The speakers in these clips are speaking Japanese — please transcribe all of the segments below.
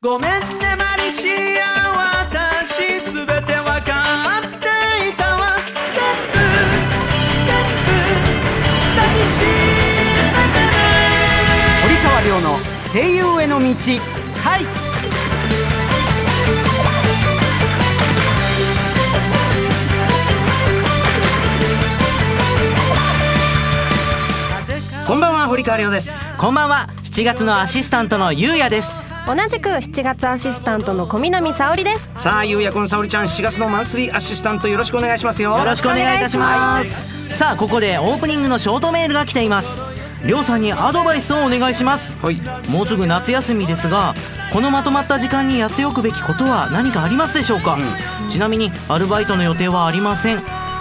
ごめんねマリシア私すべてわかっていたわ。全部全部抱きしめてね堀川亮の声優への道回こんばんは堀川亮です。こんばんは。7月のアシスタントのゆうやです同じく7月アシスタントの小南沙織です。さあゆうやくんさおりちゃん7月のマンスリーアシスタントよろしくお願いしますよ。よろしくお願いいたします。さあここでオープニングのショートメールが来ています。りょうさんにアドバイスをお願いします。はい。もうすぐ夏休みですがこのまとまった時間にやっておくべきことは何かありますでしょうか、ちなみにアルバイトの予定はありません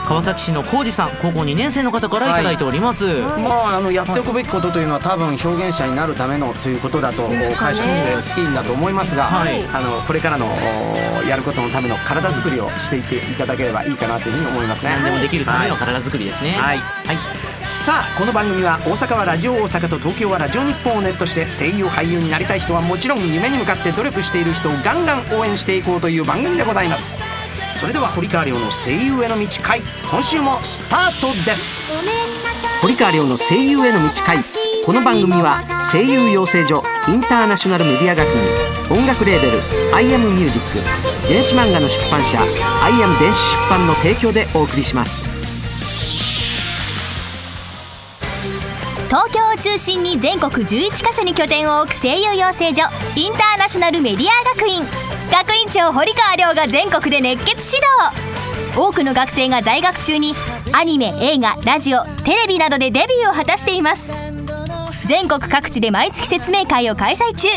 川崎市の浩二さん高校2年生の方からいただいております、まあ、あのやっておくべきことというのは多分表現者になるためのということだと解釈していいんだと思いますが、はい。あのこれからのおやることのための体作りをしていっていただければいいかなというふうに思いますね。何でもできるためのはい体作りですね。はい。はい。さあこの番組は大阪はラジオ大阪と東京はラジオ日本をネットして声優俳優になりたい人はもちろん夢に向かって努力している人をガンガン応援していこうという番組でございますそれでは堀川りょうの声優への道会今週もスタートです。堀川りょうの声優への道会この番組は声優養成所インターナショナルメディア学院音楽レーベル「アイアムミュージック電子漫画の出版社「アイアム電子出版」の提供でお送りします。東京を中心に全国11カ所に拠点を置く声優養成所インターナショナルメディア学院。院長堀川亮が全国で熱血指導。多くの学生が在学中にアニメ映画ラジオテレビなどでデビューを果たしています。全国各地で毎月説明会を開催中。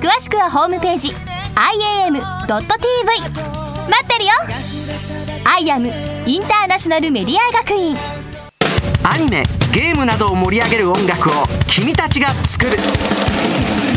詳しくはホームページ iam.tv 待ってるよ。IAM インターナショナルメディア学院。アニメゲームなどを盛り上げる音楽を君たちが作る「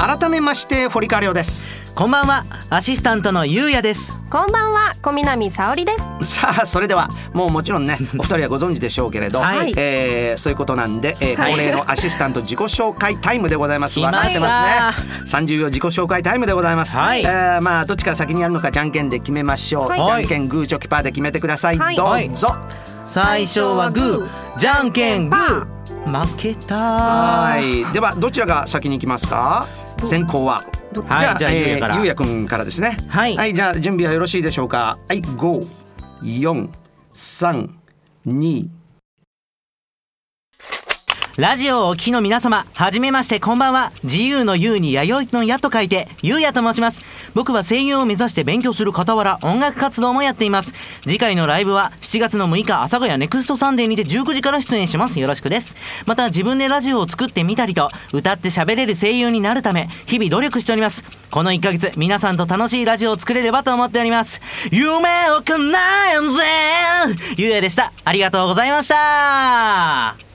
改めまして堀川亮です。こんばんは。アシスタントのゆうやです。こんばんは。小南沙織です。さあそれではもうもちろんね お二人はご存知でしょうけれど、はい。えーそういうことなんで、えーはい。恒例のアシスタント自己紹介タイムでございます。来ました。分かってますね。30秒自己紹介タイムでございます、はい。えーまあどっちから先にやるのかじゃんけんで決めましょう、はい。じゃんけんグーチョキパーで決めてください、はい。どうぞ、最初はグー。じゃんけんグー。負けたはい。ではどちらが先に行きますか？先行は。はいじゃあえーゆうやからゆうやくんからですね。はい。じゃあ準備はよろしいでしょうか？はい五四三二ラジオをお聞きの皆様、はじめましてこんばんは。自由の優に弥生の矢と書いて、ゆうやと申します。僕は声優を目指して勉強する傍ら、音楽活動もやっています。次回のライブは7月の6日、阿佐ヶ谷ネクストサンデーにて19時から出演します。よろしくです。また自分でラジオを作ってみたりと、歌って喋れる声優になるため、日々努力しております。この1ヶ月、皆さんと楽しいラジオを作れればと思っております。夢を叶えんぜ由弥でした。ありがとうございました。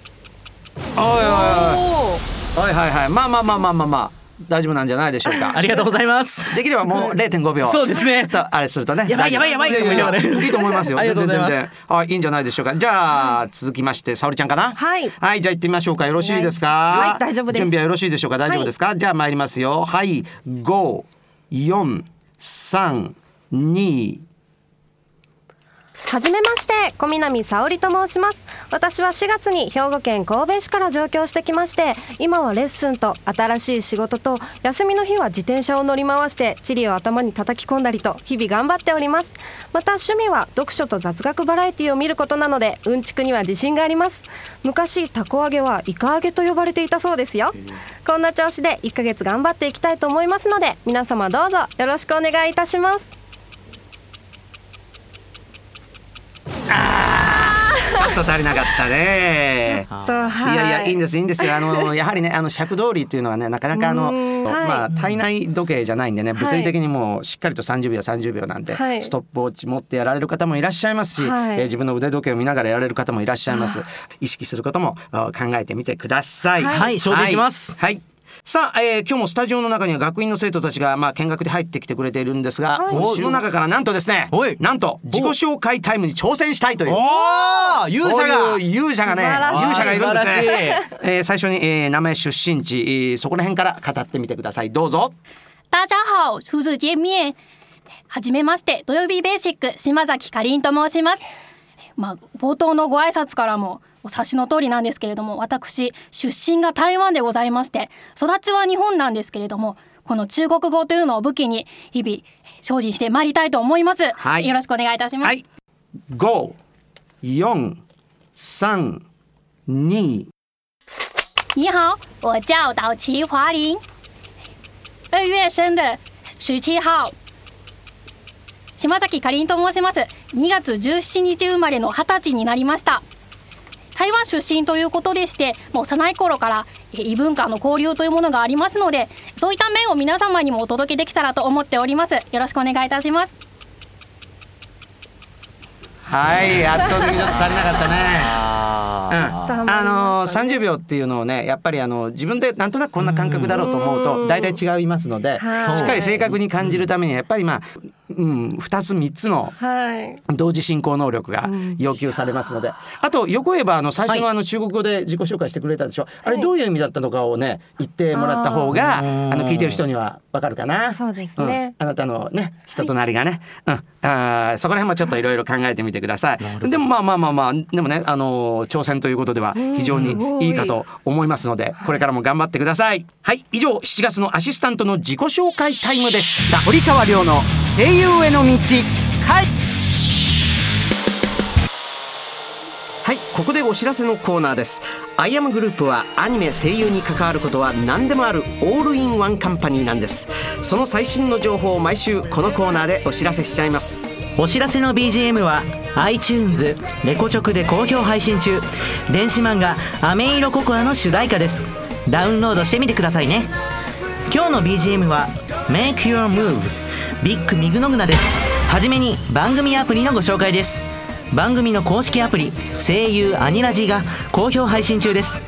おいおいおいはい。はいはいまあまあまあまあまあまあ。大丈夫なんじゃないでしょうか。ありがとうございます。できればもう 0.5秒。そうですね。ちょっとあれするとね。やばいやばいやばい。いいいと思いますよ。ありがとうございます。はいいいんじゃないでしょうか。じゃあ続きまして沙織ちゃんかな？はい。はいじゃあ行ってみましょうか。よろしいですか？はい。はい大丈夫です。準備はよろしいでしょうか？大丈夫ですか、じゃあ参りますよ。はい。五四三二はじめまして小南沙織と申します。私は4月に兵庫県神戸市から上京してきまして今はレッスンと新しい仕事と休みの日は自転車を乗り回して地理を頭に叩き込んだりと日々頑張っております。また趣味は読書と雑学バラエティを見ることなのでうんちくには自信があります。昔たこ揚げはイカ揚げと呼ばれていたそうですよ。こんな調子で1ヶ月頑張っていきたいと思いますので皆様どうぞよろしくお願いいたしますと足りなかったね。とはい。やいやいいんですいいんですよ。あのやはりねあの尺通りっていうのはねなかなかあの、まあ体内時計じゃないんでね物理的にもうしっかりと30秒30秒なんで、はい。ストップウォッチ持ってやられる方もいらっしゃいますし、はい。えー自分の腕時計を見ながらやられる方もいらっしゃいます。意識することもあ考えてみてください。はい。承知します。はい、はいさあ、えー今日もスタジオの中には学院の生徒たちがまあ見学で入ってきてくれているんですが、今週の中からなんとですねおいなんと自己紹介タイムに挑戦したいという勇者がそういう勇者がね勇者がいるんですね。えー最初に、えー名前出身地、えーそこら辺から語ってみてくださいどうぞ。大家好，初次见面。はじめまして、土曜日ベーシック島崎かりんと申します。まあ冒頭のご挨拶からもお察しの通りなんですけれども、私出身が台湾でございまして、育ちは日本なんですけれども。この中国語というのを武器に日々精進してまいりたいと思います、はいよろしくお願いいたします、はい。五、四、三、二。你好，我叫岛崎华林，二月生的，十七号。島崎かりんと申します。2月17日生まれの20歳になりました。台湾出身ということでして、もう幼い頃からえ異文化の交流というものがありますので、そういった面を皆様にもお届けできたらと思っております。よろしくお願いいたします。はい、圧倒的にちょっと足りなかったね。あうん、あのー、30秒っていうのをねやっぱりあの自分でなんとなくこんな感覚だろうと思うと大体違いますのではいしっかり正確に感じるためにはやっぱりまあ、うん、2つ3つのはい。同時進行能力が要求されますので、あと横言えばあの最初のあの中国語で自己紹介してくれたでしょ、あれどういう意味だったのかをね言ってもらった方があの聞いてる人にはわかるかな。そうですね。うん。あなたのね人となりがね、うん、あーそこら辺もちょっといろいろ考えてみてください。でもまあまあまあまあでもねあの挑戦ということでは非常にいいかと思いますのでこれからも頑張ってください。はい。以上7月のアシスタントの自己紹介タイムでした。堀川亮の声優への道はいはいここでお知らせのコーナーです。アイアムグループはアニメ声優に関わることは何でもあるオールインワンカンパニーなんです。その最新の情報を毎週このコーナーでお知らせしちゃいます。お知らせの BGM は iTunes レコチョクで好評配信中。電子漫画「アメイロココア」の主題歌です。ダウンロードしてみてくださいね。今日の BGM は「Make Your Move」ビッグミグノグナです。はじめに番組アプリのご紹介です。番組の公式アプリ声優アニラジが好評配信中です。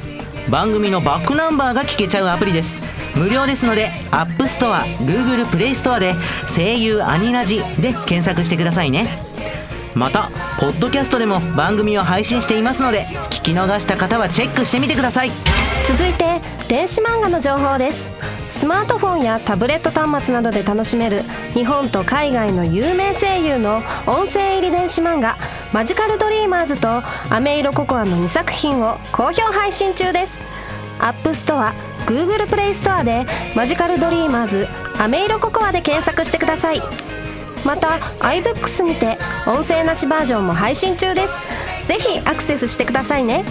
番組のバックナンバーが聞けちゃうアプリです。無料ですので App Store、Google Play Store で声優アニラジで検索してくださいね。またポッドキャストでも番組を配信していますので聞き逃した方はチェックしてみてください。続いて電子漫画の情報です。スマートフォンやタブレット端末などで楽しめる日本と海外の有名声優の音声入り電子漫画「マジカルドリーマーズ」と「アメイロココア」の2作品を好評配信中です。 App Store Google プレイストアで「マジカルドリーマーズアメイロココア」で検索してください。また iBooks にて音声なしバージョンも配信中です。ぜひアクセスしてくださいね。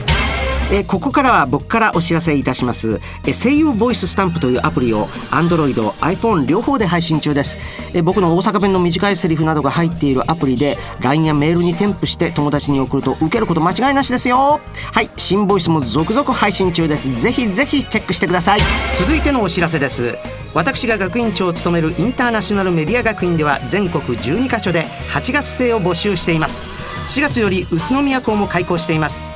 えーここからは僕からお知らせいたします、えー声優ボイススタンプというアプリを Android、iPhone 両方で配信中です、えー僕の大阪弁の短いセリフなどが入っているアプリで LINE やメールに添付して友達に送ると受けること間違いなしですよ。はい新ボイスも続々配信中です。ぜひぜひチェックしてください。続いてのお知らせです。私が学院長を務めるインターナショナルメディア学院では全国12カ所で8月生を募集しています。4月より宇都宮校も開校しています。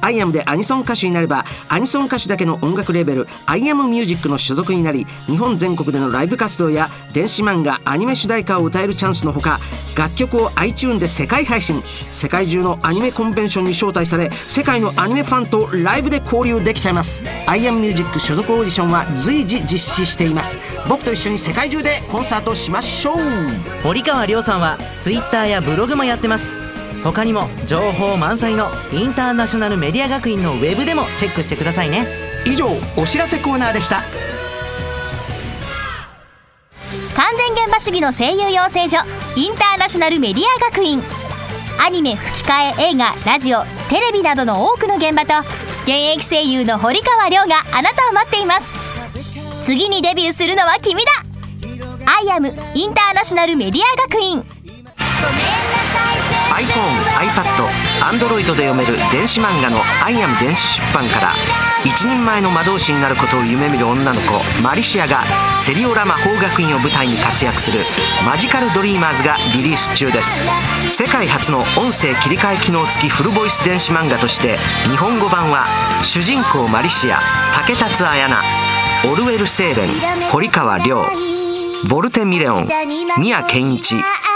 アイアムでアニソン歌手になればアニソン歌手だけの音楽レベルアイアムミュージックの所属になり日本全国でのライブ活動や電子漫画アニメ主題歌を歌えるチャンスのほか楽曲を iTune で世界配信。世界中のアニメコンベンションに招待され世界のアニメファンとライブで交流できちゃいます。アイアムミュージック所属オーディションは随時実施しています。僕と一緒に世界中でコンサートしましょう。堀川亮さんは Twitter やブログもやってます。他にも情報満載のインターナショナルメディア学院のウェブでもチェックしてくださいね。以上お知らせコーナーでした。完全現場主義の声優養成所インターナショナルメディア学院。アニメ吹き替え映画ラジオテレビなどの多くの現場と現役声優の堀川亮があなたを待っています。次にデビューするのは君だ。アイアムインターナショナルメディア学院。iPhone、iPhoneiPad Android で読める電子漫画の「アイアム電子出版」から一人前の魔導士になることを夢見る女の子マリシアがセリオラ魔法学院を舞台に活躍する「マジカルドリーマーズ」がリリース中です。世界初の音声切り替え機能付きフルボイス電子漫画として日本語版は主人公マリシア竹達彩奈オルウェル・セーレン堀川亮ボルテ・ミレオン宮健一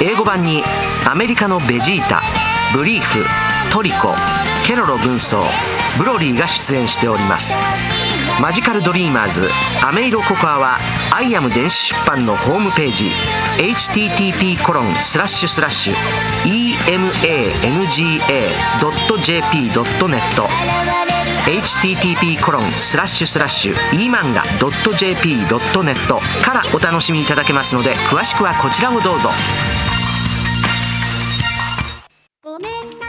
英語版にアメリカのベジータブリーフトリコケロロ軍曹ブロリーが出演しております。マジカルドリーマーズアメイロココアはアイアム電子出版のホームページ http コロンスラッシュスラッシュ emanga.jp.net http コロンスラッシュスラッシュ emanga.jp.net からお楽しみいただけますので詳しくはこちらをどうぞ。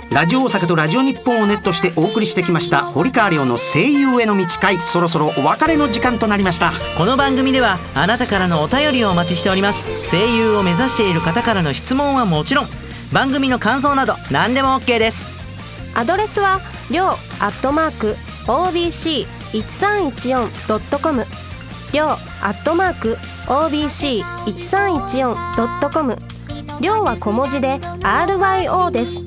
ラジオ大阪とラジオ日本をネットしてお送りしてきました堀川亮の声優への道会そろそろお別れの時間となりました。この番組ではあなたからのお便りをお待ちしております。声優を目指している方からの質問はもちろん番組の感想など何でも OK です。アドレスはりょうアットマーク OBC1314.com りょうアットマーク OBC1314.com りょうは小文字で RYO です。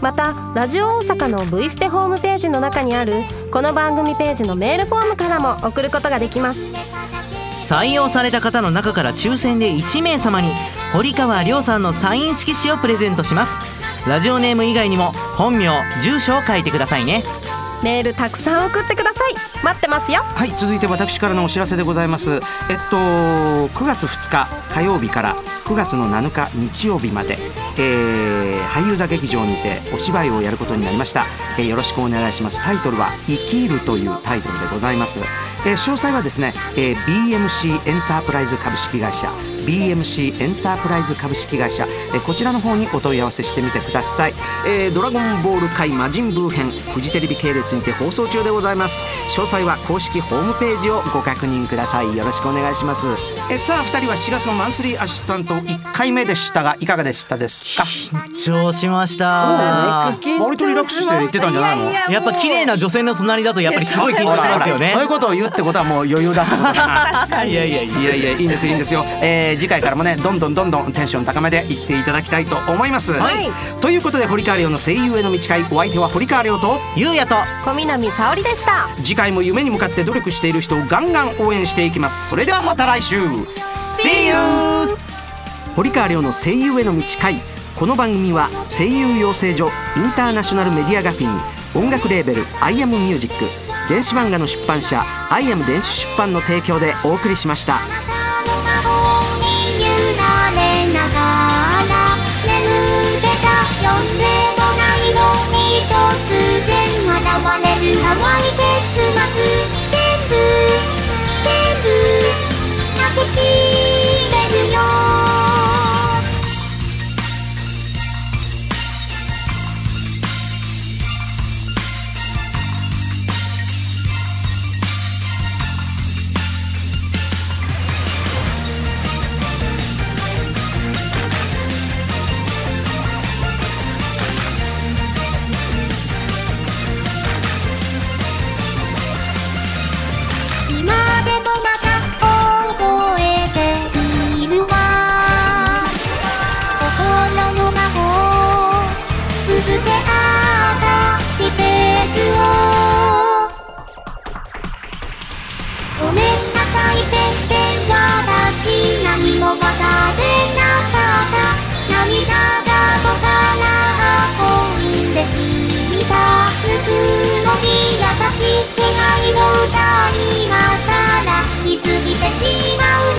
またラジオ大阪の V ステホームページの中にあるこの番組ページのメールフォームからも送ることができます。採用された方の中から抽選で1名様に堀川亮さんのサイン色紙をプレゼントします。ラジオネーム以外にも本名住所を書いてくださいね。メールたくさん送ってください。待ってますよ。はい続いて私からのお知らせでございます。えっと9月2日火曜日から9月の7日日曜日まで、えー、俳優座劇場にてお芝居をやることになりました、えーよろしくお願いします。タイトルは「生きる」というタイトルでございます、えー詳細はですね、えー BMC エンタープライズ株式会社 BMC エンタープライズ株式会社、えーこちらの方にお問い合わせしてみてください、えードラゴンボール界魔人ブー編フジテレビ系列にて放送中でございます。詳細は公式ホームページをご確認ください。よろしくお願いします。えーさあ2人は4月のマンスリーアシスタント1回目でしたがいかがでしたですか？緊張しました。割とリラックスして言ってたんじゃないの？やっぱ綺麗な女性の隣だとやっぱりすごい緊張しますよね。そういうことを言うってことはもう余裕だいやいやいやいやいいんですいいんですよ、えー次回からもねどんどんどんどんテンション高めでいっていただきたいと思います、はい。ということで堀川亮の声優への道会お相手は堀川亮とゆうやと小南沙織でした。次回も夢に向かって努力している人をガンガン応援していきます。それではまた来週。See you 堀川亮の声優への道。この番組は声優養成所インターナショナルメディア学院音楽レーベル「アイアムミュージック電子漫画の出版社「アイアム電子出版」の提供でお送りしました。ってもわかれなかった涙がとから運んでいた服のに優しい気配の歌今さらいすぎてしまう